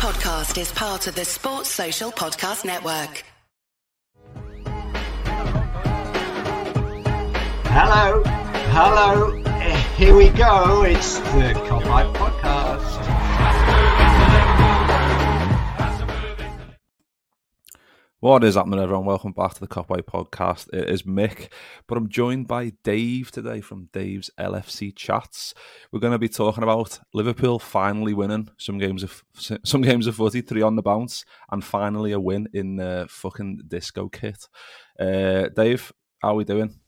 podcast is part of the Sports Social Podcast Network. Hello, hello. Eh, Here we go. It's the Copite Podcast. What is happening, everyone? Welcome back to the Copway Podcast. It is Mick, but I'm joined by Dave today from Dave's LFC Chats. We're going to be talking about Liverpool finally winning some games of some games of footy, three on the bounce, and finally a win in the fucking disco kit. Uh, Dave, how are we doing?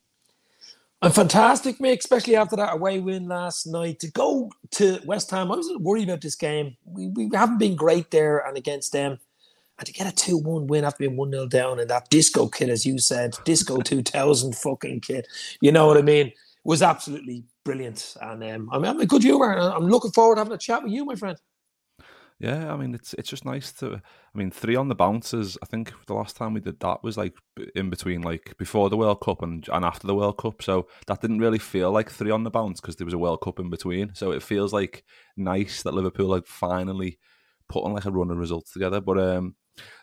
I'm fantastic, Mick, especially after that away win last night. To go to West Ham, I was worried about this game. We, we haven't been great there and against them. And to get a 2 1 win after being 1 0 down in that disco kit, as you said, disco 2000 fucking kit, you know what I mean, was absolutely brilliant. And um, I'm, I'm in good humour. and I'm looking forward to having a chat with you, my friend. Yeah, I mean it's it's just nice to. I mean, three on the bounces. I think the last time we did that was like in between, like before the World Cup and and after the World Cup. So that didn't really feel like three on the bounce because there was a World Cup in between. So it feels like nice that Liverpool like finally putting like a run of results together. But um,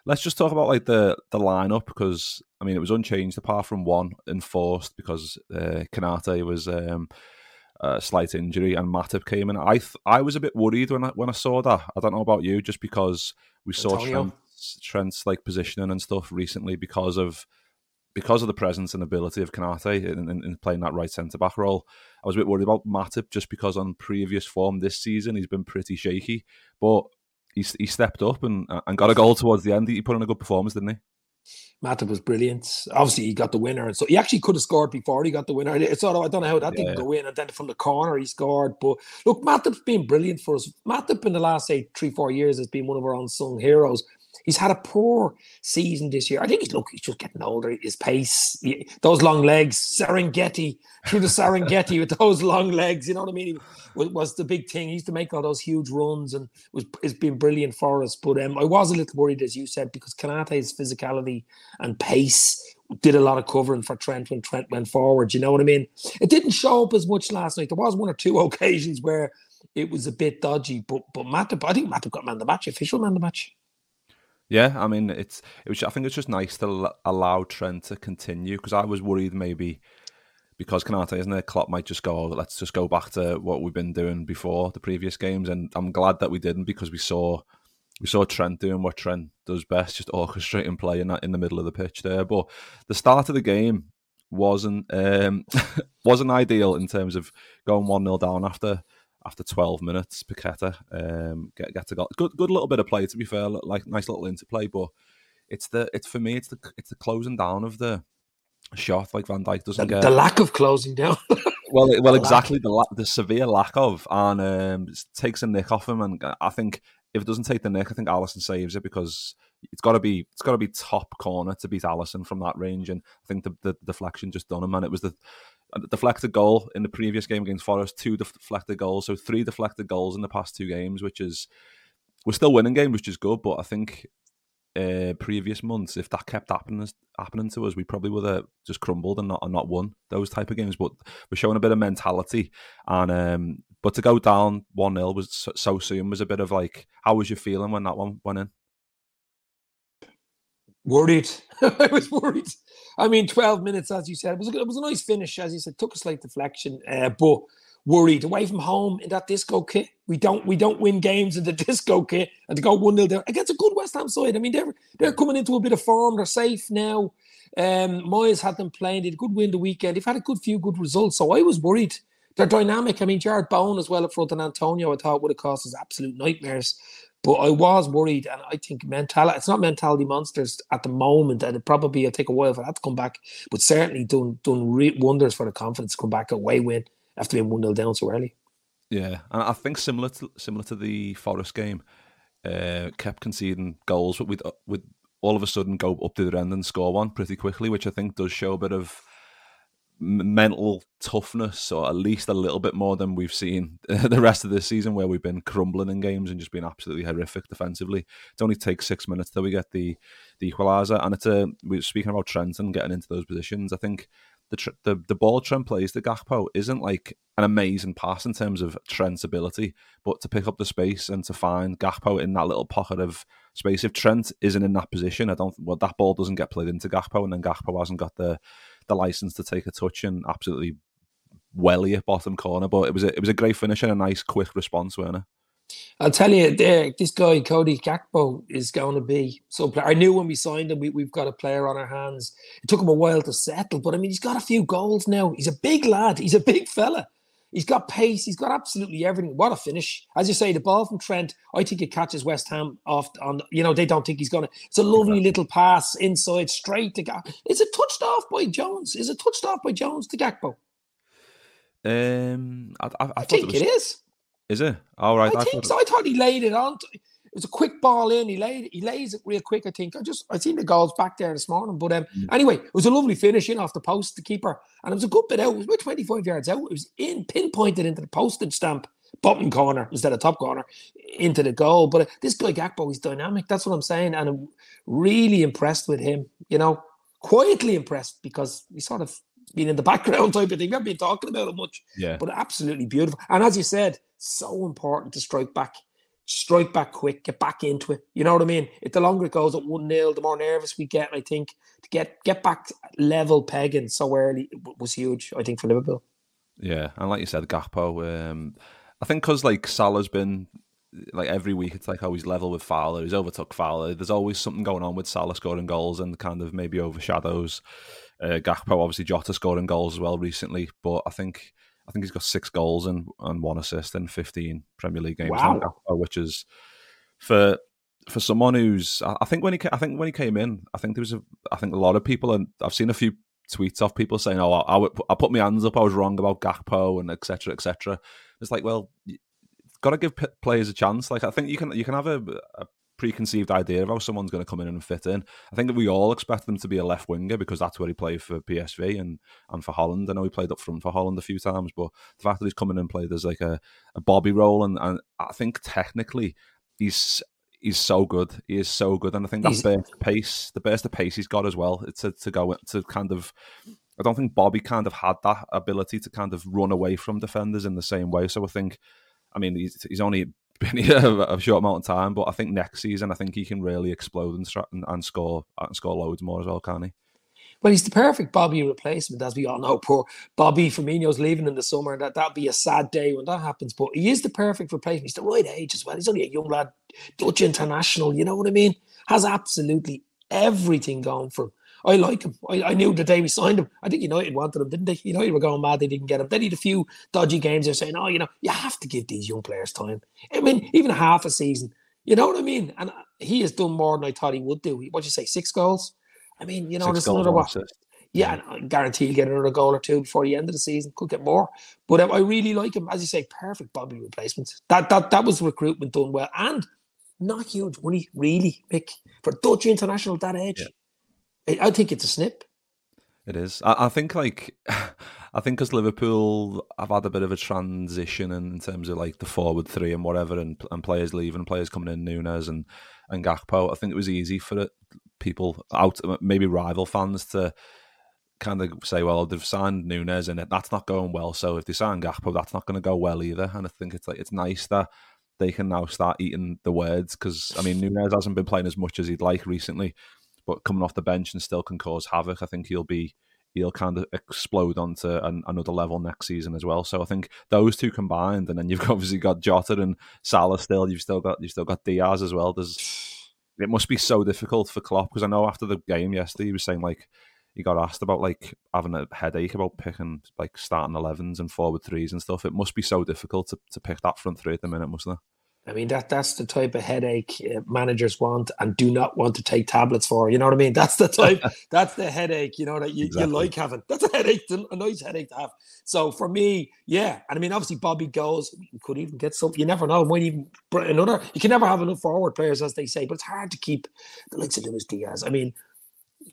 let's just talk about like the the lineup because I mean it was unchanged apart from one enforced because uh, Konate was. Um, a slight injury, and Matip came in. I th- I was a bit worried when I when I saw that. I don't know about you, just because we saw Trent's like positioning and stuff recently because of because of the presence and ability of Konate in, in, in playing that right centre back role. I was a bit worried about Matip just because on previous form this season he's been pretty shaky, but he he stepped up and and got a goal towards the end. He put in a good performance, didn't he? Matip was brilliant. Obviously, he got the winner, and so he actually could have scored before he got the winner. It's sort of I don't know how that Yeah. didn't go in, and then from the corner he scored. But look, Matip's been brilliant for us. Matip in the last say three four years has been one of our unsung heroes. He's had a poor season this year. I think he's look, he's just getting older. His pace, those long legs, Serengeti through the Serengeti with those long legs. You know what I mean? Was, was the big thing. He used to make all those huge runs and was has been brilliant for us. But um, I was a little worried, as you said, because Konate's physicality and pace did a lot of covering for Trent when Trent went forward. You know what I mean? It didn't show up as much last night. There was one or two occasions where it was a bit dodgy, but but Matip, I think Matip got man the match, official man the match. Yeah, I mean it's it was. I think it's just nice to l- allow Trent to continue because I was worried maybe because Konate isn't it, Klopp might just go, oh, let's just go back to what we've been doing before the previous games, and I'm glad that we didn't because we saw we saw Trent doing what Trent does best, just orchestrating play in that in the middle of the pitch there. But the start of the game wasn't um, wasn't ideal in terms of going one 0 down after after 12 minutes. Paqueta um, get get a goal. Good good little bit of play to be fair, like nice little interplay. But it's the it's for me it's the it's the closing down of the shot. Like Van Dijk doesn't get the lack of closing down. well, well, lack. exactly the la- the severe lack of, and um, takes a nick off him. And I think if it doesn't take the nick, I think Alisson saves it because it's got to be it's got to be top corner to beat Alisson from that range. And I think the, the deflection just done him, and it was the a deflected goal in the previous game against Forest, two deflected goals, so three deflected goals in the past two games, which is we're still winning games, which is good. But I think uh, previous months, if that kept happening happening to us, we probably would have just crumbled and not and not won those type of games. But we're showing a bit of mentality, and um, but to go down one 0 was so, so soon was a bit of like, how was you feeling when that one went in? Worried. I was worried. I mean, 12 minutes, as you said, it was a, it was a nice finish, as you said, took a slight deflection, uh, but worried away from home in that disco kit. We don't we don't win games in the disco kit and to go 1 0 down against a good West Ham side. I mean, they're they're coming into a bit of form, they're safe now. Um, Moyes had them playing, they had a good win the weekend. They've had a good few good results, so I was worried. They're dynamic. I mean, Jarrod Bowen as well up front and Antonio, I thought would have caused us absolute nightmares. But I was worried, and I think mentality, it's not mentality monsters at the moment, and it probably will take a while for that to come back, but certainly done done re- wonders for the confidence to come back away win after being 1 0 down so early. Yeah, and I think similar to similar to the Forest game, uh, kept conceding goals, but with with all of a sudden go up to the end and score one pretty quickly, which I think does show a bit of mental toughness, or at least a little bit more than we've seen the rest of this season, where we've been crumbling in games and just been absolutely horrific defensively. It only takes six minutes till we get the the equaliser, and it's a we're speaking about Trent and getting into those positions. I think the the the ball Trent plays to Gakpo isn't like an amazing pass in terms of Trent's ability, but to pick up the space and to find Gakpo in that little pocket of space. If Trent isn't in that position, I don't. Well, that ball doesn't get played into Gakpo, and then Gakpo hasn't got the the license to take a touch and absolutely welly at bottom corner. But it was a, it was a great finish and a nice quick response, Werner. I'll tell you, there, this guy Cody Gakpo is going to be so. I knew when we signed him, we, we've got a player on our hands. It took him a while to settle, but I mean, he's got a few goals now. He's a big lad. He's a big fella. He's got pace. He's got absolutely everything. What a finish! As you say, the ball from Trent. I think it catches West Ham off on. You know, they don't think he's gonna. It's a lovely little pass inside, straight to Gakpo. Is it touched off by Jones? Is it touched off by Jones to Gakpo? Um, I, I, I, I think it, was, it is. Is it? All right. I, I think thought so. I thought he laid it on. It was a quick ball in. He laid he lays it real quick. I think. I just I seen the goals back there this morning. But um, mm. anyway, it was a lovely finish in off the post, the keeper, and it was a good bit out. It was about twenty five yards out. It was in pinpointed into the postage stamp bottom corner instead of top corner into the goal. But uh, this guy Gakpo is dynamic. That's what I'm saying, and I'm really impressed with him. You know, quietly impressed because he sort of been in the background type of thing. We haven't been talking about it much. Yeah. But absolutely beautiful. And as you said, so important to strike back. Strike back quick, get back into it. You know what I mean? If the longer it goes at 1 0, the more nervous we get. I think to get get back level pegging so early was huge, I think, for Liverpool. Yeah. And like you said, Gakpo, um, I think because like Salah's been like every week it's like always level with Fowler. He's overtook Fowler. There's always something going on with Salah scoring goals and kind of maybe overshadows uh, Gakpo. Obviously, Jota scoring goals as well recently, but I think I think he's got six goals and, and one assist in 15 Premier League games, wow. Gakpo, uh, which is for for someone who's I think when he I think when he came in, I think there was a I think a lot of people and I've seen a few tweets off people saying, "Oh, I, I, I put my hands up. I was wrong about Gakpo and etc. etc." It's like, well, got to give players a chance. Like I think you can you can have a, a preconceived idea of how someone's going to come in and fit in. I think that we all expect them to be a left winger because that's where he played for PSV and and for Holland. I know he played up front for Holland a few times, but the fact that he's coming in and played as like a, a Bobby role and, and I think technically he's he's so good. He is so good, and I think that burst pace, the burst of pace he's got as well, to to go to kind of. I don't think Bobby kind of had that ability to kind of run away from defenders in the same way. So I think, I mean, he's, he's only been here a short amount of time, but I think next season I think he can really explode and, and, and score and score loads more as well, can he? Well, he's the perfect Bobby replacement, as we all know. Poor Bobby Firmino's leaving in the summer, and that that'd be a sad day when that happens. But he is the perfect replacement. He's the right age as well. He's only a young lad, Dutch international. You know what I mean? Has absolutely everything going for him. I like him. I, I, knew the day we signed him. I think United wanted him, didn't they? United were going mad they didn't get him. They need a few dodgy games. They're saying, oh, you know, you have to give these young players time. I mean, even half a season. You know what I mean? And he has done more than I thought he would do. What'd you say? Six goals? I mean, you know, Six there's another what? Yeah, and I guarantee he'll get another goal or two before the end of the season. Could get more, but um, I really like him. As you say, perfect Bobby replacement. That that that was recruitment done well and not huge money, really, Mick, for Dutch international at that age. Yeah. I think it's a snip. It is. I, I think like I think as Liverpool have had a bit of a transition in terms of like the forward three and whatever, and and players leaving, players coming in, Nunez and and Gakpo. I think it was easy for it, people out, maybe rival fans to kind of say, well, they've signed Nunez and that's not going well. So if they sign Gakpo, that's not going to go well either. And I think it's like it's nice that they can now start eating the words because I mean Nunez hasn't been playing as much as he'd like recently but coming off the bench and still can cause havoc. I think he'll be he'll kind of explode onto an, another level next season as well. So I think those two combined, and then you've obviously got Jota and Salah still. You've still got you've still got Diaz as well. There's it must be so difficult for Klopp because I know after the game yesterday he was saying like he got asked about like having a headache about picking like starting 11s and forward threes and stuff. It must be so difficult to, to pick that front three at the minute, mustn't it? I mean that that's the type of headache uh, managers want and do not want to take tablets for. You know what I mean? That's the type. that's the headache. You know that you, exactly. you like having. That's a headache. A nice headache to have. So for me, yeah. And I mean, obviously Bobby goes. You could even get some. You never know. Might even another. You can never have enough forward players, as they say. But it's hard to keep the likes of Luis Diaz. I mean,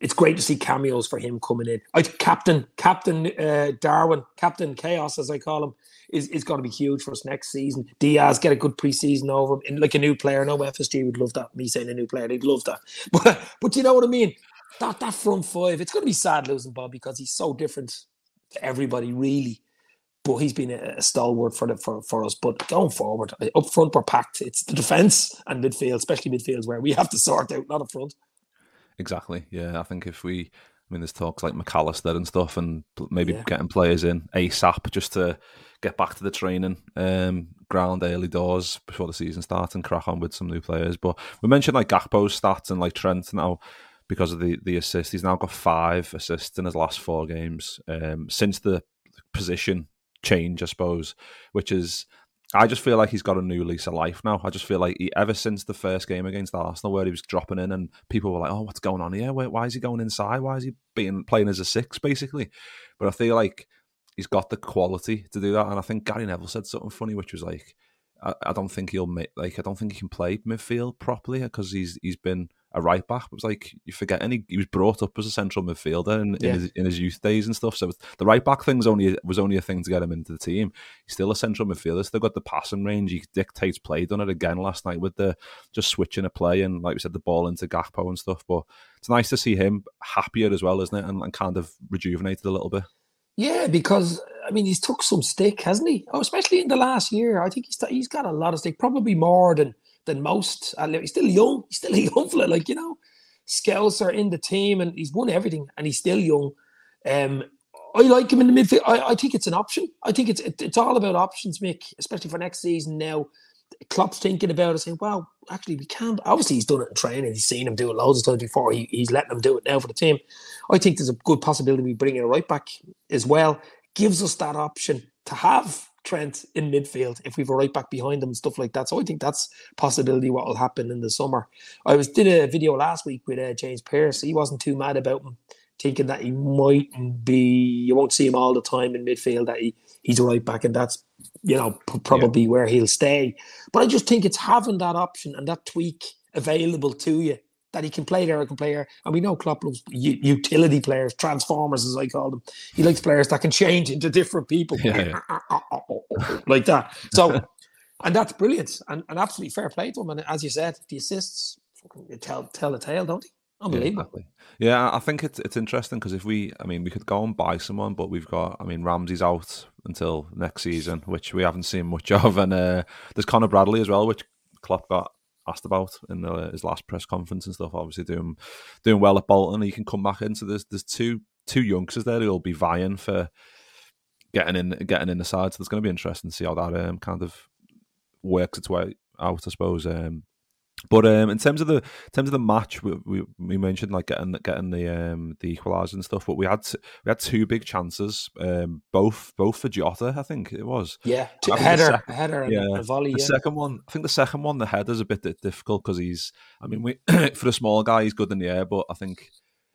it's great to see cameos for him coming in. I Captain Captain uh, Darwin, Captain Chaos, as I call him is, is going to be huge for us next season. Diaz get a good preseason over him, and like a new player. No FSG would love that. Me saying a new player, they'd love that. But but you know what I mean. that that front five, it's going to be sad losing Bob because he's so different to everybody, really. But he's been a, a stalwart for the for, for us. But going forward, up front we're packed. It's the defence and midfield, especially midfields, where we have to sort out, not up front. Exactly. Yeah, I think if we, I mean, there's talks like Mac Allister and stuff, and maybe Yeah. getting players in ASAP just to get back to the training um, ground early doors before the season starts and crack on with some new players. But we mentioned like Gakpo's stats and like Trent now because of the the assist. He's now got five assists in his last four games um, since the position change, I suppose, which is. I just feel like he's got a new lease of life now. I just feel like he, ever since the first game against Arsenal, where he was dropping in and people were like, "Oh, what's going on here? Why, is he going inside? Why is he being playing as a six, basically?" But I feel like he's got the quality to do that, and I think Gary Neville said something funny, which was like, "I, I don't think he'll make like I don't think he can play midfield properly because he's he's been a right back. It was like you forget, and he, he was brought up as a central midfielder in, Yeah. in, his, in his youth days and stuff. So the right back thing's only was only a thing to get him into the team. He's still a central midfielder. Still got the passing range. He dictates play. Done it again last night with the just switching a play and like we said, the ball into Gakpo and stuff. But it's nice to see him happier as well, isn't it? And, and kind of rejuvenated a little bit. Yeah, because I mean he's took some stick, hasn't he? Oh, especially in the last year. I think he's he's got a lot of stick, probably more than than most. He's still young. He's still a young fella, like you know. Scouts are in the team, and he's won everything, and he's still young. Um, I like him in the midfield. I, I think it's an option. I think it's it, it's all about options, Mick, especially for next season. Now, Klopp's thinking about it, saying, "Wow, actually, we can." Obviously, he's done it in training. He's seen him do it loads of times before. He, he's letting him do it now for the team. I think there's a good possibility we bring in a right back as well. Gives us that option to have Trent in midfield if we've a right back behind him and stuff like that. So I think that's possibility what will happen in the summer. I was did a video last week with uh, James Pearce. He wasn't too mad about him, thinking that he mightn't be. You won't see him all the time in midfield. That he he's a right back, and that's you know p- probably where he'll stay. But I just think it's having that option and that tweak available to you that he can play there, or can play there. And we know Klopp loves u- utility players, transformers as I call them. He likes players that can change into different people, Yeah, ah, ah, ah, like that. So, and that's brilliant and, and absolutely fair play to him. And as you said, the assists fucking tell tell the tale, don't they? Yeah, exactly. Yeah, I think it's it's interesting because if we, I mean, we could go and buy someone, but we've got, I mean, Ramsay's out until next season, which we haven't seen much of, and uh, there's Conor Bradley as well, which Klopp got asked about in the, his last press conference and stuff. Obviously, doing doing well at Bolton, he can come back into this. there's two two youngsters there who'll be vying for getting in getting in the side. So it's going to be interesting to see how that um, kind of works its way out, I suppose. Um, but um, in terms of the in terms of the match, we, we, we mentioned like getting getting the um, the equaliser and stuff, but we had we had two big chances, um, both both for Jota, I think it was. Yeah, to, I a think the header, a header, and yeah, a volley. The Yeah. second one, I think the second one, the header's a bit difficult because he's, I mean, we, for a small guy, he's good in the air, but I think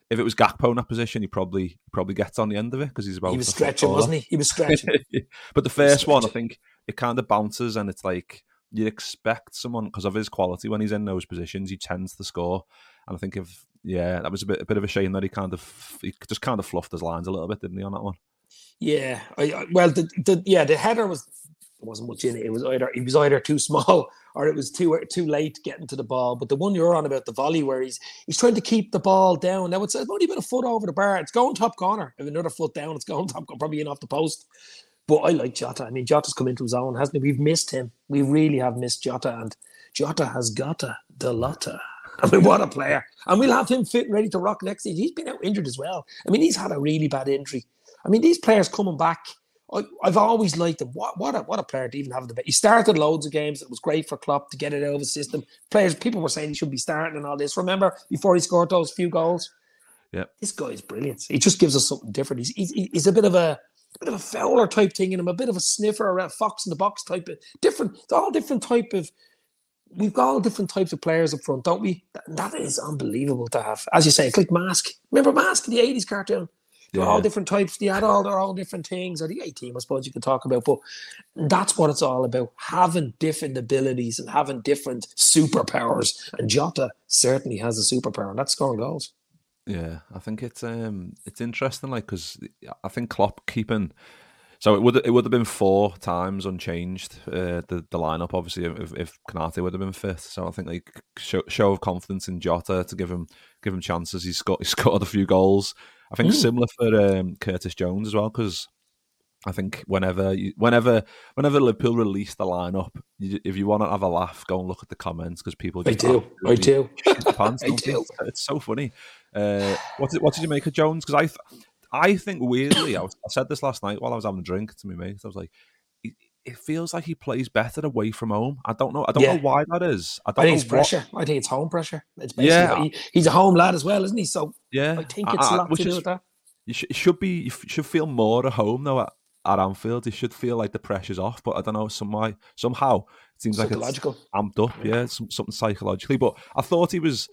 if it was Gakpo in that position, he probably probably gets on the end of it because he's about. he was stretching, wasn't he? He was stretching. but the first one, I think it kind of bounces and it's like you'd expect someone because of his quality when he's in those positions, he tends to score. And I think if yeah, that was a bit a bit of a shame that he kind of he just kind of fluffed his lines a little bit, didn't he, on that one? Yeah, I, I, well, the, the yeah, the header was wasn't much in it. It was either he was either too small or it was too too late getting to the ball. But the one you're on about the volley where he's he's trying to keep the ball down. Now it's only about a foot over the bar. It's going top corner. If another foot down, it's going top, corner, probably in off the post. But I like Jota. I mean, Jota's come into his own, hasn't he? We've missed him. We really have missed Jota, and Jota has gotta the lotta. I mean, what a player! And we'll have him fit and ready to rock next season. He's been out injured as well. I mean, he's had a really bad injury. I mean, these players coming back. I, I've always liked him. What what a what a player to even have the bit. He started loads of games. It was great for Klopp to get it out of his system. Players, people were saying he should be starting and all this. Remember before he scored those few goals. Yeah. this guy's brilliant. He just gives us something different. He's he's, he's a bit of a, bit of a fowler type thing in him, a bit of a sniffer, a fox in the box type of different. All different type of. We've got all different types of players up front, don't we? That, that is unbelievable to have. As you say, it's like Mask. Remember Mask, the '80s cartoon. They're all different types. They had all their own different things, or the A team, I suppose you could talk about. But that's what it's all about: having different abilities and having different superpowers. And Jota certainly has a superpower, and that's scoring goals. Yeah, I think it's um it's interesting, like because I think Klopp keeping So it would it would have been four times unchanged uh, the the lineup obviously if if Konate would have been fifth. So I think like show, show of confidence in Jota to give him give him chances. He's got he scored a few goals. I think mm. similar for um, Curtis Jones as well because I think whenever you, whenever whenever Liverpool release the lineup, you, if you want to have a laugh, go and look at the comments because people. Just I do. I do. Pants, I do. It's so funny. Uh, what did what did you make of Jones? Because I th- I think weirdly, I, was, I, said this last night while I was having a drink to my mates. I was like, it, it feels like he plays better away from home. I don't know. I don't yeah. know why that is. I, I think it's pressure. I think it's home pressure. It's yeah, he, he's a home lad as well, isn't he? So yeah, I think it's a lot to do with that. You should, should be. You should feel more at home though at, Anfield. You should feel like the pressure's off. But I don't know. Somehow, somehow it seems like it's amped up. Yeah, some, something psychologically. But I thought he was.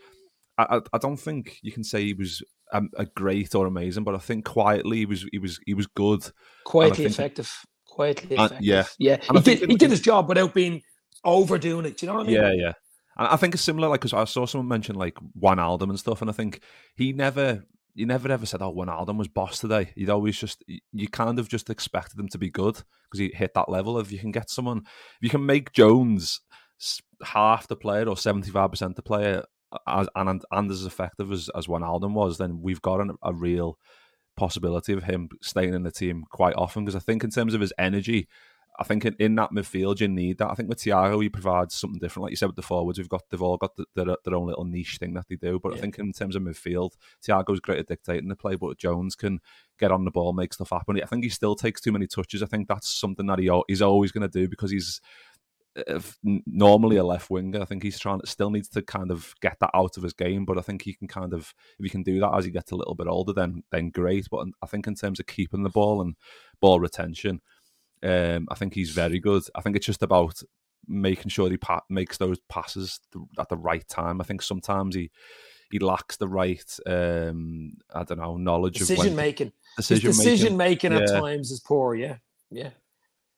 I, I don't think you can say he was a, a, great or amazing, but I think quietly he was he was he was good, quietly effective, quietly effective. yeah, yeah. And he did he did his job without being overdoing it. Do you know what I mean? Yeah, yeah. And I think it's similar, like because I saw someone mention like Wijnaldum and stuff, and I think he never. You never ever said, "Oh, Wijnaldum was boss today." You'd always just, you kind of just expected him to be good because he hit that level. If you can get someone, if you can make Jones half the player or seventy five percent the player as, and and as effective as as Wijnaldum was, then we've got an, a real possibility of him staying in the team quite often. Because I think in terms of his energy, I think in, in that midfield you need that. I think with Thiago he provides something different. Like you said with the forwards, we've got they've all got the, their, their own little niche thing that they do. But yeah. I think in terms of midfield, Thiago's great at dictating the play, but Jones can get on the ball, make stuff happen. I think he still takes too many touches. I think that's something that he he's always going to do because he's uh, normally a left winger. I think he's trying still needs to kind of get that out of his game, but I think he can kind of if he can do that as he gets a little bit older, then then great. But I think in terms of keeping the ball and ball retention, um, I think he's very good. I think it's just about making sure he pa- makes those passes at the right time. I think sometimes he he lacks the right um, I don't know knowledge decision of making. Decision, decision making, making at yeah. times is poor. Yeah, yeah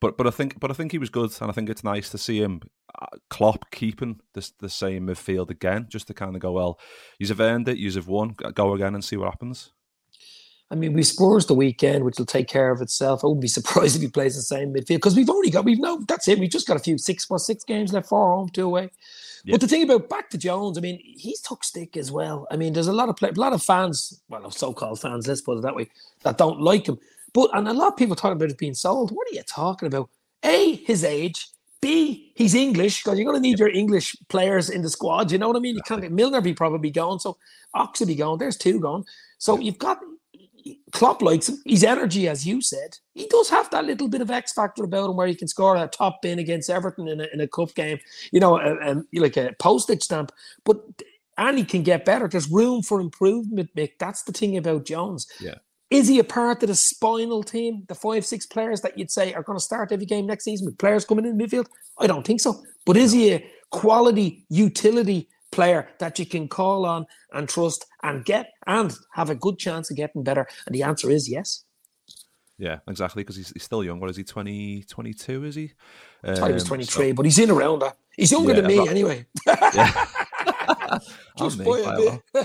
but but I think but I think he was good, and I think it's nice to see him uh, Klopp keeping this the same midfield again, just to kind of go well. You've earned it, you've won, go again and see what happens. I mean, we Spurs the weekend, which will take care of itself. I wouldn't be surprised if he plays the same midfield because we've only got we've no that's it. We've just got a few six plus six games left, four home, two away. Yeah. But the thing about back to Jones, I mean, he's took stick as well. I mean, there's a lot of play, a lot of fans, well, so-called fans, let's put it that way, that don't like him. But and a lot of people talking about it being sold. What are you talking about? A, his age. B, he's English because you're going to need your English players in the squad. You know what I mean? You can't get Milner be probably gone, so Ox will be gone. There's two gone. So you've got Klopp likes him. His energy, as you said, he does have that little bit of X factor about him where he can score a top bin against Everton in a, in a cup game. You know, a, a, like a postage stamp. But and he can get better. There's room for improvement, Mick. That's the thing about Jones. Yeah. Is he a part of the spinal team, the five, six players that you'd say are going to start every game next season with players coming in midfield? I don't think so. But is he a quality utility player that you can call on and trust and get and have a good chance of getting better? And the answer is yes. Yeah, exactly. Because he's, he's still young. What is he? 20, 22, is he? Um, I thought he was 23, so, but he's in around that. He's younger yeah, than me not, anyway. Yeah. Just by a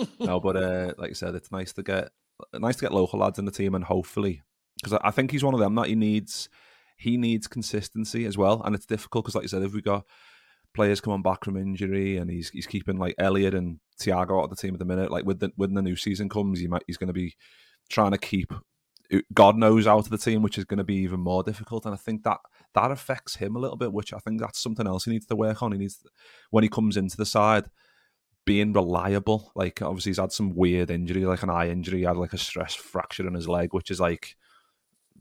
no, but uh, like I said, it's nice to get nice to get local lads in the team, and hopefully, because I, I think he's one of them that he needs he needs consistency as well, and it's difficult because, like you said, if we got players coming back from injury and he's he's keeping like Elliott and Thiago out of the team at the minute, like with the when the new season comes, he might he's going to be trying to keep uh, God knows out of the team, which is going to be even more difficult. And I think that that affects him a little bit, which I think that's something else he needs to work on. He needs, when he comes into the side, being reliable. Like obviously he's had some weird injury, like an eye injury. He had like a stress fracture in his leg, which is like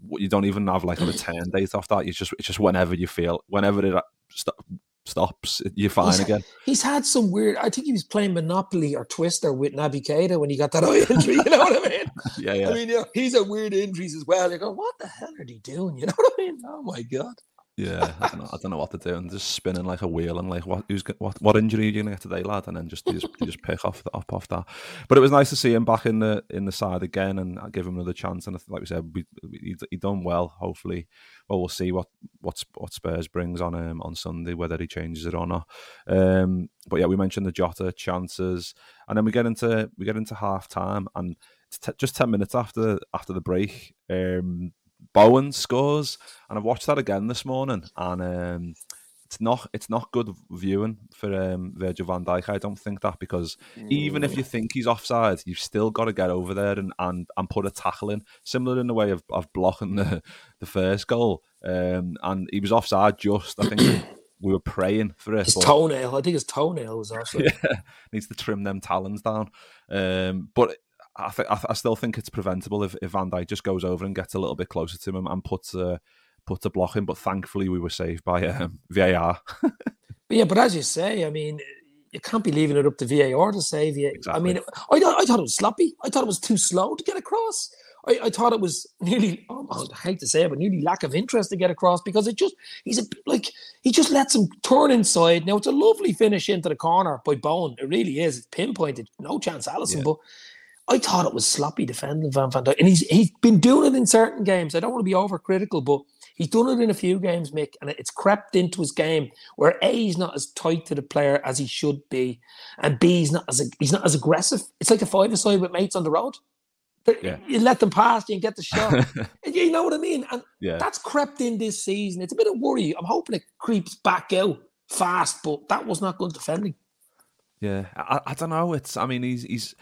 you don't even have like a return date off that. You just it's just whenever you feel, whenever it uh, stops, you're fine he's, again. He's had some weird. I think he was playing Monopoly or Twister with Naby Keita when he got that eye injury. You know what I mean? yeah, yeah. I mean, you know, he's a weird injuries as well. You go, what the hell are they doing? You know what I mean? Oh my god. Yeah, I don't know. I don't know what to do, and just spinning like a wheel, and like, what, who's, what, what injury are you gonna get today, lad? And then just just, just pick off off off that. But it was nice to see him back in the in the side again, and give him another chance. And like we said, we, he, he done well. Hopefully, well, we'll see what what what Spurs brings on him um, on Sunday, whether he changes it or not. Um, but yeah, we mentioned the Jota chances, and then we get into we get into half time, and t- just ten minutes after after the break, um, Bowen scores, and I've watched that again this morning, and um, it's not it's not good viewing for um, Virgil Van Dijk. I don't think that because even if you think he's offside, you've still got to get over there and, and, and put a tackle in, similar in the way of, of blocking the, the first goal. Um, and he was offside just. I think we were praying for it. His but- toenail, I think his toenail was also. yeah, needs to trim them talons down. Um, but I, th- I, th- I still think it's preventable if, if Van Dijk just goes over and gets a little bit closer to him and puts a puts a block in. But thankfully, we were saved by um, VAR. But yeah, but as you say, I mean, you can't be leaving it up to VAR to save you. I mean, I, thought- I thought it was sloppy. I thought it was too slow to get across. I, I thought it was nearly, oh, I hate to say it, but nearly lack of interest to get across because it just, he's a, like, he just lets him turn inside. Now, it's a lovely finish into the corner by Bowen. It really is. It's pinpointed. No chance, Alisson. Yeah. But I thought it was sloppy defending Van Van Dijk. And he's, he's been doing it in certain games. I don't want to be overcritical, but he's done it in a few games, Mick, and it's crept into his game where A, he's not as tight to the player as he should be, and B, he's not as he's not as aggressive. It's like a five-a-side with mates on the road. Yeah. You let them pass you and get the shot. you know what I mean? And yeah, that's crept in this season. It's a bit of worry. I'm hoping it creeps back out fast, but that was not good defending. yeah. I, I don't know. It's. I mean, he's he's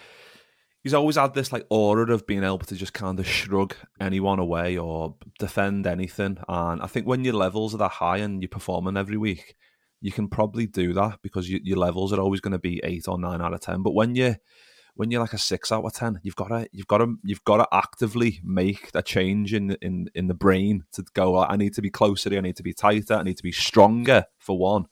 he's always had this like aura of being able to just kind of shrug anyone away or defend anything. And I think when your levels are that high and you're performing every week, you can probably do that because you, your levels are always going to be eight or nine out of ten. But when you when you're like a six out of ten, you've got to you've got to you've got to actively make a change in in in the brain to go. I need to be closer. I need to be tighter. I need to be stronger. For one,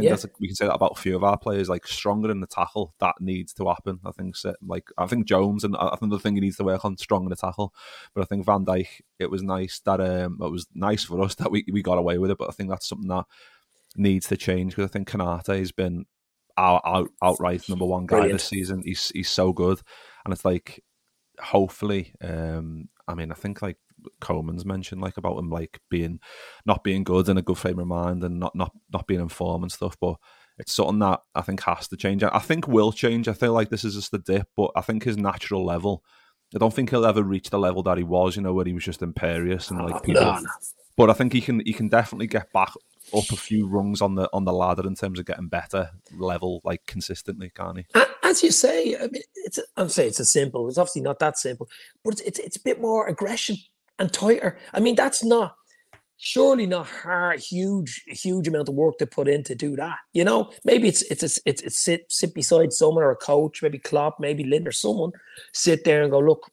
think Yeah. that's we can say that about a few of our players. Like stronger in the tackle, that needs to happen. I think like I think Jones and I think the thing he needs to work on strong in the tackle. But I think Van Dijk, it was nice that um it was nice for us that we we got away with it. But I think that's something that needs to change because I think Konate has been our, out outright number one guy Brilliant. this season. He's he's so good, and it's like hopefully. um I mean, I think like Coleman's mentioned like about him like being not being good in a good frame of mind and not not not being informed and stuff, but. It's something that I think has to change. I think will change. I feel like this is just a dip, but I think his natural level. I don't think he'll ever reach the level that he was, you know, where he was just imperious and like people No, no. but I think he can he can definitely get back up a few rungs on the on the ladder in terms of getting better level like consistently, can't he? As you say, I mean, it's I'm saying it's a simple. It's obviously not that simple, but it's, it's it's a bit more aggression and tighter. I mean, that's not surely not hard, huge, huge amount of work to put in to do that. You know, maybe it's it's it's it's, it's sit sit beside someone or a coach, maybe Klopp, maybe Lind or someone, sit there and go, look,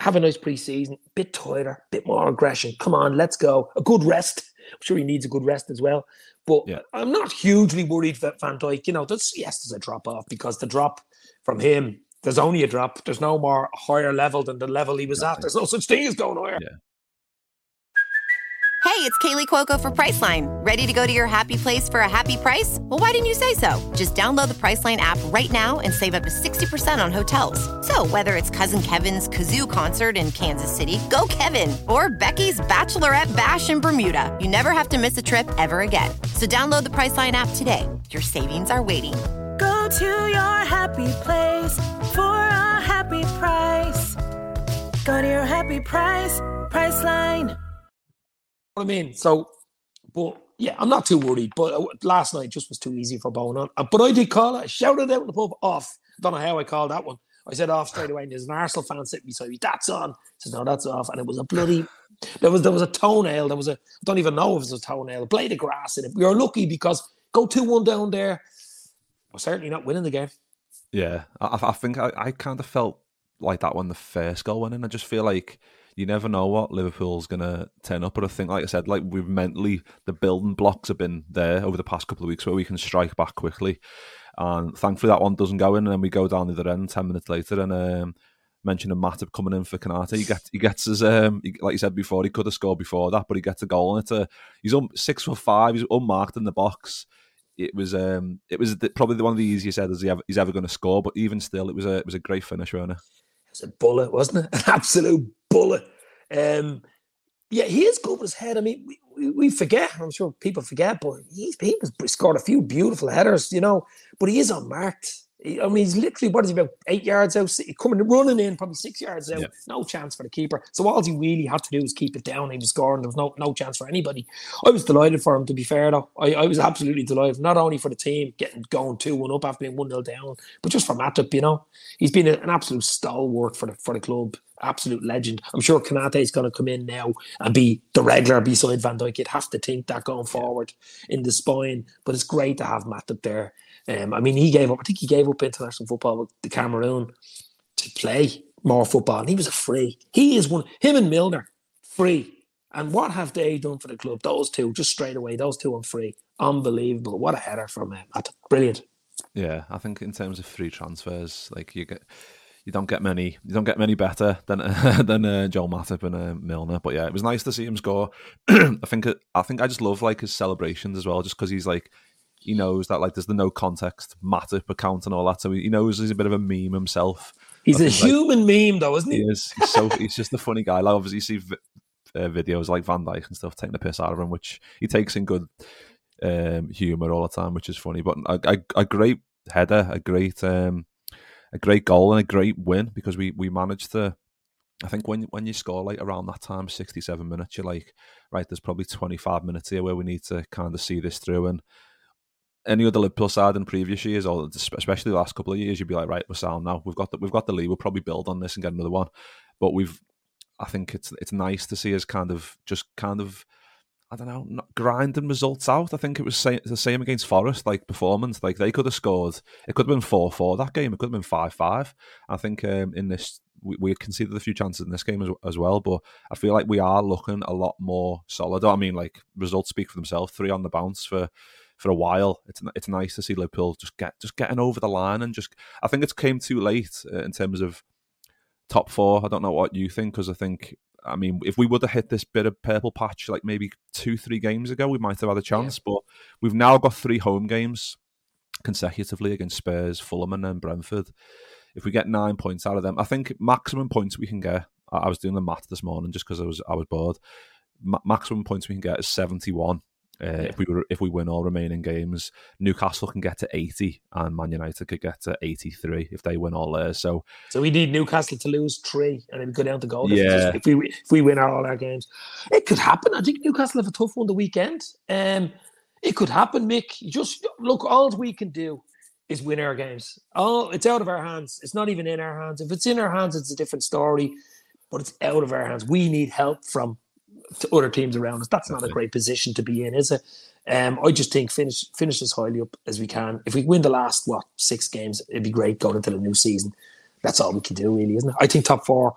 have a nice preseason, bit tighter, bit more aggression. Come on, let's go. A good rest. I'm sure he needs a good rest as well. But Yeah. I'm not hugely worried that Van Dijk, you know, there's yes, there's a drop off because the drop from him, there's only a drop. There's no more higher level than the level he was at. There's no such thing as going higher. Hey, it's Kaley Cuoco for Priceline. Ready to go to your happy place for a happy price? Well, why didn't you say so? Just download the Priceline app right now and save up to 60% on hotels. So, whether it's Cousin Kevin's Kazoo concert in Kansas City, go Kevin, or Becky's Bachelorette Bash in Bermuda, you never have to miss a trip ever again. So, download the Priceline app today. Your savings are waiting. Go to your happy place for a happy price. Go to your happy price, Priceline. what I mean? So, but yeah, I'm not too worried. But uh, last night just was too easy for Bowen. On. Uh, But I did call it. Shouted out in the pub off. Don't know how I called that one. I said off straight away. And there's an Arsenal fan sitting beside me. That's on. I said no, that's off. And it was a bloody. There was there was a toenail. There was a. I don't even know if it was a toenail. A blade of grass in it. We were lucky because go two one down there. Certainly not winning the game. Yeah, I, I think I, I kind of felt like that when the first goal went in. I just feel like you never know what Liverpool's gonna turn up. But I think, like I said, like we've mentally the building blocks have been there over the past couple of weeks where we can strike back quickly. And thankfully, that one doesn't go in, and then we go down the other end ten minutes later. And um, mentioning Matip coming in for Konate. he gets he gets his um, he, like you said before, he could have scored before that, but he gets a goal, and it's a he's un, six foot five, he's unmarked in the box. It was um, it was the, probably one of the easiest headers he ever, he's ever going to score, but even still, it was a it was a great finish, wasn't it? Was a bullet, wasn't it? An absolute bullet. Um, yeah, he is good with his head. I mean, we, we, we forget. I'm sure people forget, but he's he scored a few beautiful headers, you know. But he is unmarked. I mean, he's literally what is he about eight yards out, coming running in, probably six yards out. Yeah. No chance for the keeper. So all he really had to do was keep it down. He was scoring. There was no no chance for anybody. I was delighted for him. To be fair, though, I, I was absolutely delighted. Not only for the team getting going two one up after being one 0 down, but just for Matip. You know, he's been an absolute stalwart for the for the club. Absolute legend. I'm sure Konate is going to come in now and be the regular beside Van Dijk. You'd have to think that going forward in the spine. But it's great to have Matip there. Um, I mean, he gave up. I think he gave up international football with the Cameroon to play more football. And he was a free. He is one. Him and Milner, free. And what have they done for the club? Those two, just straight away. Those two on free. Unbelievable. What a header from him. Brilliant. Yeah, I think in terms of free transfers, like you get, you don't get many, you don't get many better than than uh, Joel Matip and uh, Milner. But yeah, it was nice to see him score. I think I think I just love like his celebrations as well, just because he's like he knows that like there's the no context Matip account and all that, so he, knows he's a bit of a meme himself. He's I a think, like, human meme, though, isn't He he? is. He's so he's just a funny guy. Like obviously, you see uh, videos like Van Dijk and stuff taking the piss out of him, which he takes in good um, humor all the time, which is funny. But a, a, a great header, a great um, a great goal, and a great win because we we managed to. I think when when you score like around that time, sixty seven minutes, you're like, right, there's probably twenty five minutes here where we need to kind of see this through and. Any other Liverpool side in previous years, or especially the last couple of years, you'd be like, right, we're sound now. We've got the, we've got the lead. We'll probably build on this and get another one. But we've I think it's it's nice to see us kind of just kind of I don't know not grinding results out. I think it was sa- the same against Forest, like performance. Like they could have scored. It could have been four four that game. It could have been five five. I think um, in this we, we conceded a few chances in this game as, as well, but I feel like we are looking a lot more solid. I mean, like results speak for themselves. Three on the bounce for for a while. It's it's nice to see Liverpool just get just getting over the line and just. I think it's came too late uh, in terms of top four. I don't know what you think because I think. I mean, if we would have hit this bit of purple patch like maybe two, three games ago, we might have had a chance. But we've now got three home games consecutively against Spurs, Fulham, and then Brentford. If we get nine points out of them, I think maximum points we can get. I was doing the math this morning just because I was I was bored. Ma- maximum points we can get is seventy Uh, If we were, if we win all remaining games, Newcastle can get to eighty, and Man United could get to eighty three if they win all theirs. So So we need Newcastle to lose three and then go down to goal Yeah. if we if we win all our games. It could happen. I think Newcastle have a tough one the weekend. Um, it could happen, Mick. You Just look, all we can do is win our games. All it's out of our hands. It's not even in our hands. If it's in our hands, it's a different story. But it's out of our hands. We need help from other teams around us. That's not a great position to be in, is it? Um, I just think finish finish as highly up as we can. If we win the last what six games, it'd be great going into the new season. That's all we can do, really, isn't it? I think top four.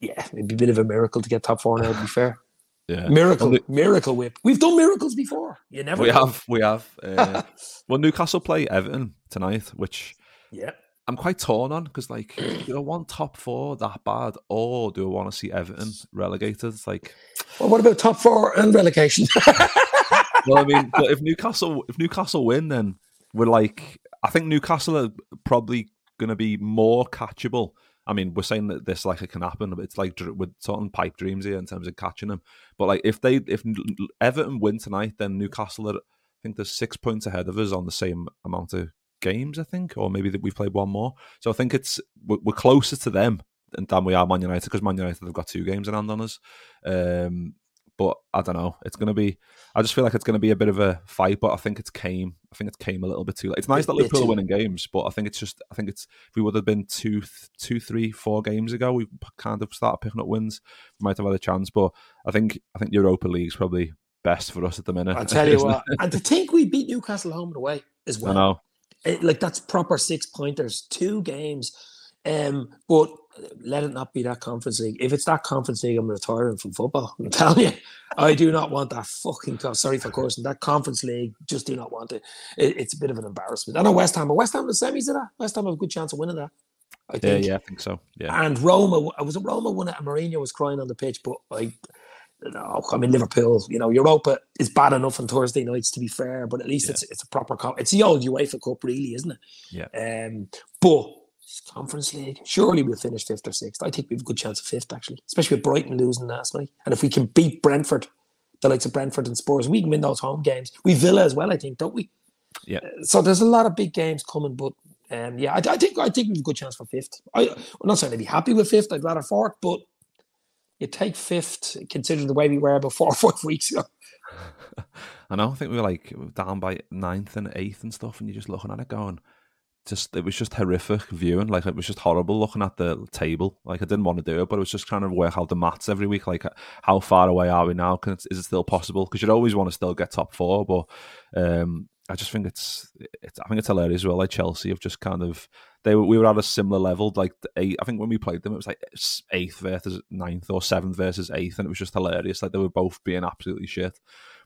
Yeah, it'd be a bit of a miracle to get top four now. To be fair, yeah, miracle, Well, miracle whip. We've done miracles before. You never. we know. have we have. Uh, well, Newcastle play Everton tonight, which Yeah. I'm quite torn on because, like, do I want top four that bad, or do I want to see Everton relegated? It's like, Well, what about top four and relegation? well, I mean, but if Newcastle if Newcastle win, then we're like, I think Newcastle are probably going to be more catchable. I mean, we're saying that this like it can happen, but it's like we're talking pipe dreams here in terms of catching them. But like, if they if Everton win tonight, then Newcastle are, I think there's six points ahead of us on the same amount of games, I think, or maybe that we've played one more. So I think it's we're, we're closer to them than, we are Man United because Man United have got two games in hand on us. Um, but I don't know. It's going to be. I just feel like it's going to be a bit of a fight. But I think it's came. I think it's came a little bit too late. It's nice that Liverpool are winning games, but I think it's just. I think it's. If we would have been two, two, three, four games ago, we kind of started picking up wins. We might have had a chance. But I think. I think Europa League's probably best for us at the minute. I'll tell you what. it? And to think we beat Newcastle home and away as I well. know. It- like that's proper six pointers, two games. Um, but let it not be that conference league. If it's that conference league, I'm retiring from football. I'm telling you, I do not want that fucking. co- Sorry for cursing. That conference league, just do not want it. it it's a bit of an embarrassment. I know West Ham, but West Ham in the semis of that. West Ham have a good chance of winning that. I Yeah, think. yeah, I think so. Yeah, And Roma, I was it Roma and Mourinho was crying on the pitch, but I. No, I mean Liverpool. You know, Europa is bad enough on Thursday nights to be fair, but at least Yeah. it's it's a proper. Com- it's the old UEFA Cup, really, isn't it? Yeah. Um, but Conference League, surely we'll finish fifth or sixth. I think we have a good chance of fifth, actually, especially with Brighton losing last night. And if we can beat Brentford, the likes of Brentford and Spurs, we can win those home games. We Villa as well, I think, don't we? Yeah. Uh, So there's a lot of big games coming, but um, yeah, I, I think I think we've a good chance for fifth. I, I'm not saying I'd be happy with fifth. I'd rather fourth, but you take fifth, considering the way we were before five weeks ago. I know. I think we were like down by ninth and eighth and stuff, and you're just looking at it going, just it was just horrific viewing. Like it was just horrible looking at the table. Like I didn't want to do it, but it was just trying to work out the maths every week. Like how far away are we now? Can it, is it still possible? Because you'd always want to still get top four, but um, I just think it's, it's I think it's hilarious as well. Like Chelsea have just kind of they were, we were at a similar level. Like eight, I think when we played them, it was like eighth versus ninth or seventh versus eighth, and it was just hilarious. Like they were both being absolutely shit.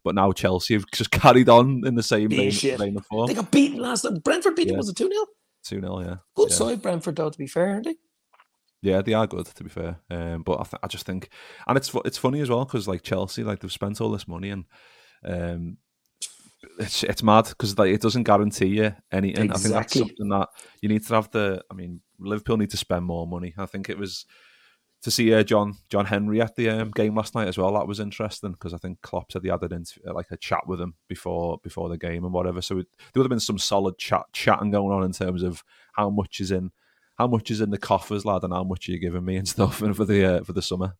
But now Chelsea have just carried on in the same vein, vein of form. They got beaten last time. Brentford beat Yeah. them. Was it two 0 Two 0 yeah. Good yeah. side, Brentford. Though, to be fair, aren't they? Yeah, they are good to be fair. Um, but I, th- I just think, and it's it's funny as well because like Chelsea, like they've spent all this money and um, it's it's mad because like it doesn't guarantee you anything. I think that's Exactly. something that you need to have the. I mean, Liverpool need to spend more money. I think it was to see uh, John John Henry at the um, game last night as well. That was interesting because I think Klopp said he had an inter- like a chat with him before before the game and whatever. So it, there would have been some solid chat chatting going on in terms of how much is in how much is in the coffers, lad, and how much are you giving me and stuff and for the uh, for the summer.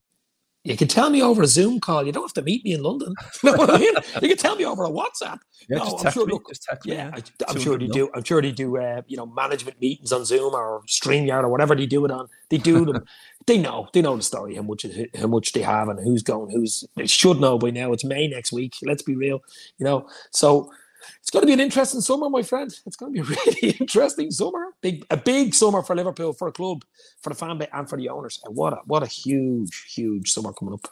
You can tell me over a Zoom call. You don't have to meet me in London. You know what I mean? You can tell me over a WhatsApp. Yeah, No, just I'm sure, me. look, just text me. Yeah, I, I'm sure they do. I'm sure they do. Uh, you know, management meetings on Zoom or Streamyard or whatever they do it on. They do them. they know. They know the story. How much how much they have and who's going. Who's they should know by now. It's May next week. Let's be real. You know, so it's going to be an interesting summer, my friend. It's going to be a really interesting summer. Big a big summer for Liverpool, for a club, for the fan base, and for the owners. And what a what a huge huge summer coming up.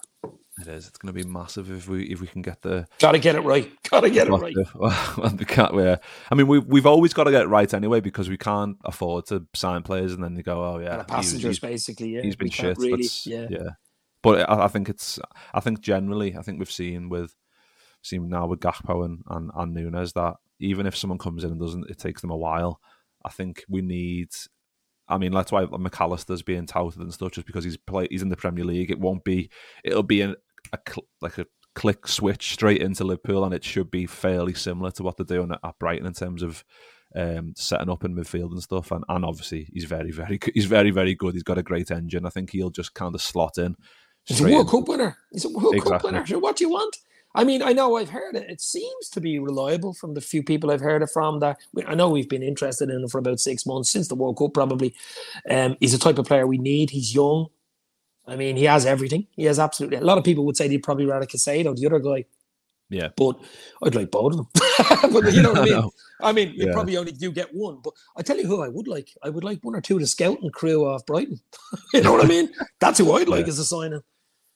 It is. It's going to be massive if we if we can get the. Got to get it right. Got to get it right. well, we can't. yeah. I mean, we've we've always got to get it right anyway because we can't afford to sign players and then they go, oh yeah, And the he was- passengers, he's- basically. Yeah, he's been shit. Really, yeah. yeah. But I, I think it's. I think generally, I think we've seen with seen now with Gakpo and, and and Nunez that even if someone comes in and doesn't, it takes them a while. I think we need. I mean, that's why Mac Allister's being touted and stuff, just because he's play, he's in the Premier League. It won't be. It'll be an, a like a click switch straight into Liverpool, and it should be fairly similar to what they're doing at, Brighton in terms of um, setting up in midfield and stuff. And, and obviously, he's very, very, good. he's very, very good. He's got a great engine. I think he'll just kind of slot in. He's a World in. Cup winner. He's a World Cup winner. What do you want? I mean, I know I've heard it. It seems to be reliable from the few people I've heard it from. That I know we've been interested in him for about six months since the World Cup, probably. Um, he's the type of player we need. He's young. I mean, he has everything. He has absolutely. A lot of people would say they'd probably rather Caicedo, the other guy, Yeah. but I'd like both of them. but you know what I mean? know. I mean, you Yeah. probably only do get one, but I tell you who I would like. I would like one or two of the scouting crew off Brighton. you know what I mean? That's who I'd like Yeah. as a signing.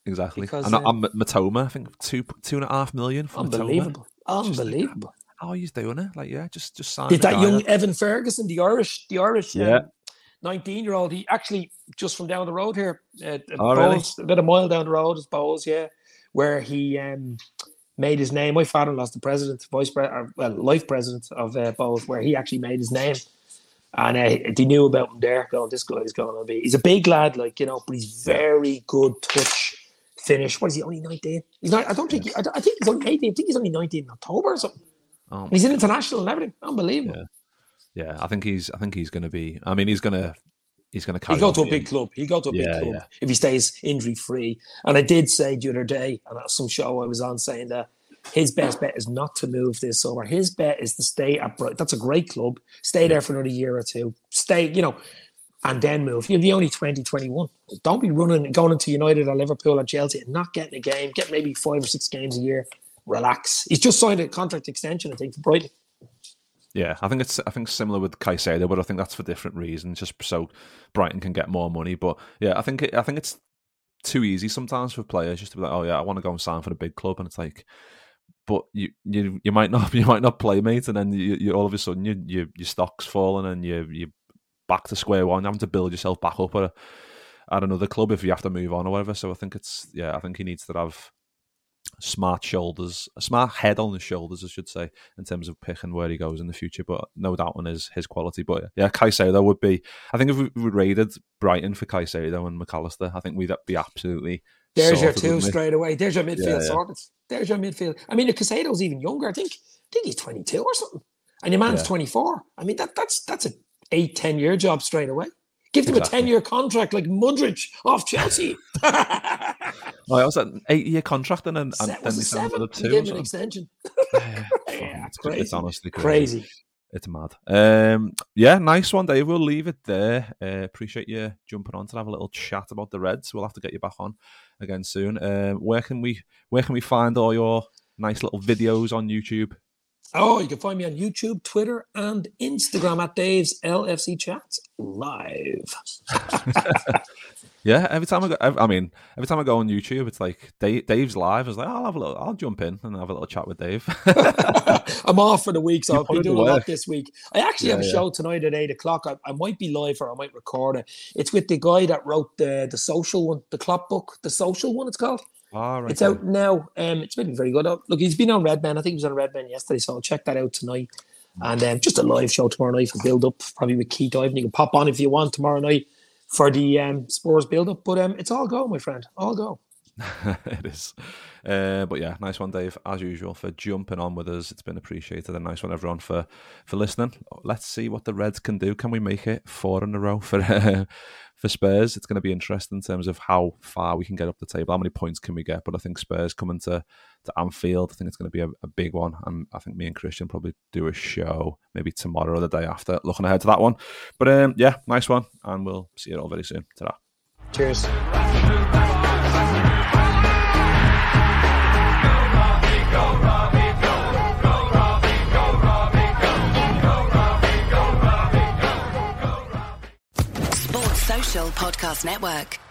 Exactly. Because, and um, I'm Mitoma, I think two two and a half million for Mitoma. Unbelievable. Just Unbelievable. How he's doing it? Like, yeah, just just sign Did that young up. Evan Ferguson, the Irish, the Irish, Yeah. um, nineteen-year-old. He actually just from down the road here, uh, at Oh, really? Bohs, a bit a mile down the road is Bohs, yeah, where he um, made his name. My father-in-law's the president, vice president, well, life president of uh, Bohs, where he actually made his name. And uh, they knew about him there. Going, this guy's going to be. He's a big lad, like you know, but he's very good touch, finish. What is he? Only nineteen. He's not. I don't think. He, I, don't- I think he's only eighteen. I think he's only nineteen in October or something. Oh, He's an international and everything. Unbelievable. Yeah. yeah, I think he's I think he's going to be. I mean, he's going to he's going to carry. He'll go to a big club. He'll go to a big Yeah, club yeah. if he stays injury free. And I did say the other day, and at some show I was on, saying that his best bet is not to move this summer. His bet is to stay at Brighton. That's a great club. Stay there for another year or two. Stay, you know, and then move. You'll be only 20, 21. Don't be running, going into United or Liverpool or Chelsea and not getting a game. Get maybe five or six games a year. Relax. He's just signed a contract extension, I think, for Brighton. Yeah, I think it's I think similar with Caicedo, but I think that's for different reasons, just so Brighton can get more money. But yeah, I think it, I think it's too easy sometimes for players just to be like, oh yeah, I want to go and sign for the big club, and it's like, but you you you might not you might not play, mate, and then you, you all of a sudden you, you your stock's falling and you you back to square one, having to build yourself back up at a, at another club if you have to move on or whatever. So I think it's yeah, I think he needs to have smart shoulders, a smart head on his shoulders, I should say, in terms of picking where he goes in the future. But no doubt on his his quality. But yeah, Caicedo would be. I think if we, we raided Brighton for Caicedo and Mac Allister, I think we'd be absolutely. There's your two straight away. There's your midfield Yeah, yeah. sorted. There's your midfield. I mean, Caicedo's even younger. I think. I think he's 22 or something. And your man's Yeah. 24. I mean, that that's that's a eight, 10 year job straight away. Give them Exactly. a 10 year contract like Mudryk off Chelsea. Oh, I was an eight-year contract, and then, and then they signed another two. gave an extension. Yeah, Yeah, it's, crazy. it's honestly crazy. Crazy. It's mad. Um, yeah, nice one, Dave. We'll leave it there. Uh, appreciate you jumping on to have a little chat about the Reds. We'll have to get you back on again soon. Um, where can we where can we find all your nice little videos on YouTube? Oh, you can find me on YouTube, Twitter, and Instagram at Dave's LFC Chats live. Yeah, every time I go, I mean, every time I go on YouTube, it's like Dave, Dave's live. I was like, oh, I'll have a little, I'll jump in and have a little chat with Dave. I'm off for the week, so I'll be doing a lot this week. I actually have a Yeah, yeah. show tonight at eight o'clock. I, I might be live or I might record it. It's with the guy that wrote the the social one, the Klopp book, the social one. It's called. All right, It's out now. Um, it's been very good. Uh, Look, he's been on Redmen. I think he was on Redmen yesterday, so I'll check that out tonight. And um, just a live show tomorrow night for build up, probably with Keith Ivan. You can pop on if you want tomorrow night for the um, Spurs build up. But um, it's all go, my friend. All go. it is. Uh, but yeah, nice one, Dave, as usual, for jumping on with us. It's been appreciated. A nice one, everyone, for for listening. Let's see what the Reds can do. Can we make it four in a row for uh, for Spurs? It's going to be interesting in terms of how far we can get up the table. How many points can we get? But I think Spurs coming to to Anfield. I think it's going to be a, a big one. And I think me and Christian probably do a show maybe tomorrow or the day after, looking ahead to that one. But um, yeah, nice one, and we'll see you all very soon. Ta-ra. Cheers. Sports Social Podcast Network.